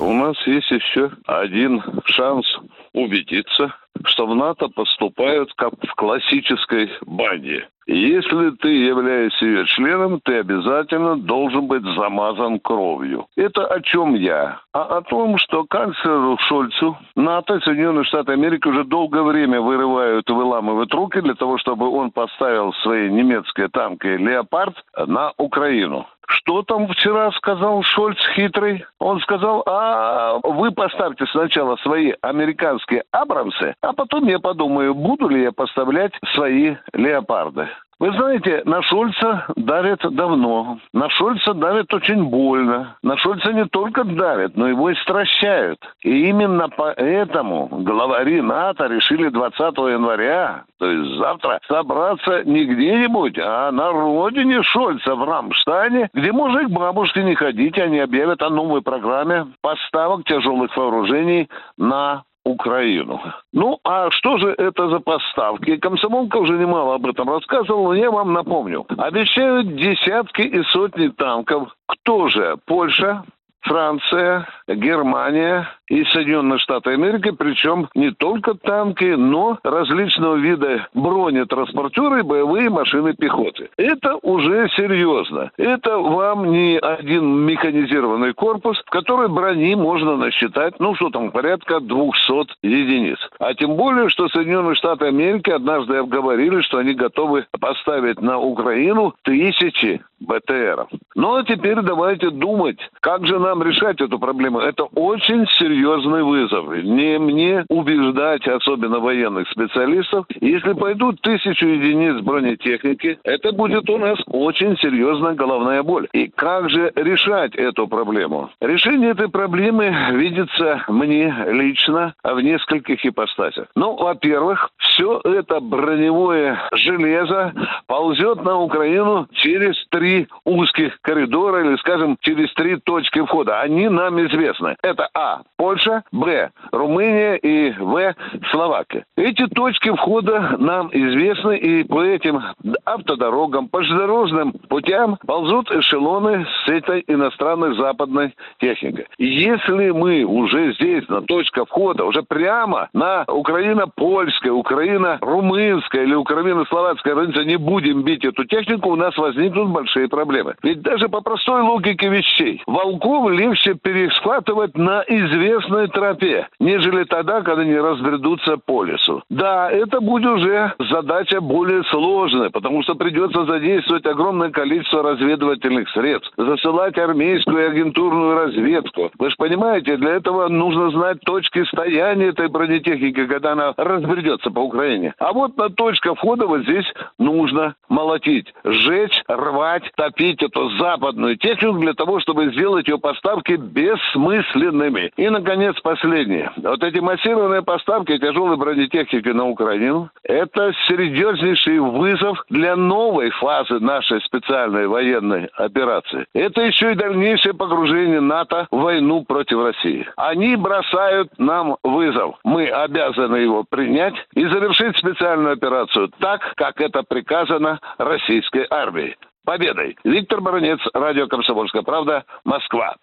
У нас есть еще один шанс убедиться, что в НАТО поступают как в классической банде. Если ты являешься ее членом, ты обязательно должен быть замазан кровью. Это о чем я? А о том, что канцлеру Шольцу НАТО Соединенные Штаты Америки уже долгое время вырывают и выламывают руки для того, чтобы он поставил свои немецкие танки «Леопард» на Украину. Что там вчера сказал Шольц хитрый? Он сказал, а вы поставьте сначала свои американские Абрамсы, а потом я подумаю, буду ли я поставлять свои леопарды. Вы знаете, на Шольца давят давно. На Шольца давят очень больно. На Шольца не только давят, но его и стращают. И именно поэтому главари НАТО решили 20 января, то есть завтра, собраться не где-нибудь, а на родине Шольца в Рамштане, где можно и к бабушке не ходить, они объявят о новой программе поставок тяжелых вооружений на Украину. Ну, а что же это за поставки? Комсомолка уже немало об этом рассказывала, но я вам напомню. Обещают десятки и сотни танков. Кто же? Польша, Франция, Германия и Соединенные Штаты Америки, причем не только танки, но различного вида бронетранспортеры и боевые машины пехоты. Это уже серьезно. Это вам не один механизированный корпус, в который брони можно насчитать, ну что там, порядка 200 единиц. А тем более, что Соединенные Штаты Америки однажды обговорили, что они готовы поставить на Украину тысячи БТРов. Ну а теперь давайте думать, как же нам решать эту проблему. Это очень серьезный вызов. Не мне убеждать, особенно военных специалистов. Если пойдут тысячу единиц бронетехники, это будет у нас очень серьезная головная боль. И как же решать эту проблему? Решение этой проблемы видится мне лично в нескольких ипостасях. Ну, во-первых, все это броневое железо ползет на Украину через три узких коридора или, скажем, через три точки входа. Они нам известны. Это А. Польша, Б. Румыния и В. Словакия. Эти точки входа нам известны, и по этим автодорогам, по железнодорожным путям ползут эшелоны с этой иностранной западной техникой. Если мы уже здесь, на точке входа, уже прямо на Украина-Польская, Украина-Румынская или Украина-Словацкая граница не будем бить эту технику, у нас возникнут большие проблемы. Ведь даже по простой логике вещей, волков легче пересхватывать на известной тропе, нежели тогда, когда они разбредутся по лесу. Да, это будет уже задача более сложная, потому что придется задействовать огромное количество разведывательных средств, засылать армейскую и агентурную разведку. Вы же понимаете, для этого нужно знать точки стояния этой бронетехники, когда она разбредется по Украине. А вот на точка входа вот здесь нужно молотить, сжечь, рвать, топить эту западную технику для того, чтобы сделать ее поставки бессмысленными. И, наконец, последнее. Вот эти массированные поставки тяжелой бронетехники на Украину – это серьезнейший вызов для новой фазы нашей специальной военной операции. Это еще и дальнейшее погружение НАТО в войну против России. Они бросают нам вызов. Мы обязаны его принять и завершить специальную операцию так, как это приказано российской армии. Победой! Виктор Баранец, Радио «Комсомольская правда», Москва.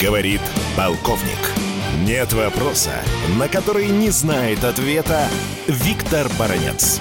Говорит полковник. Нет вопроса, на который не знает ответа Виктор Баранец.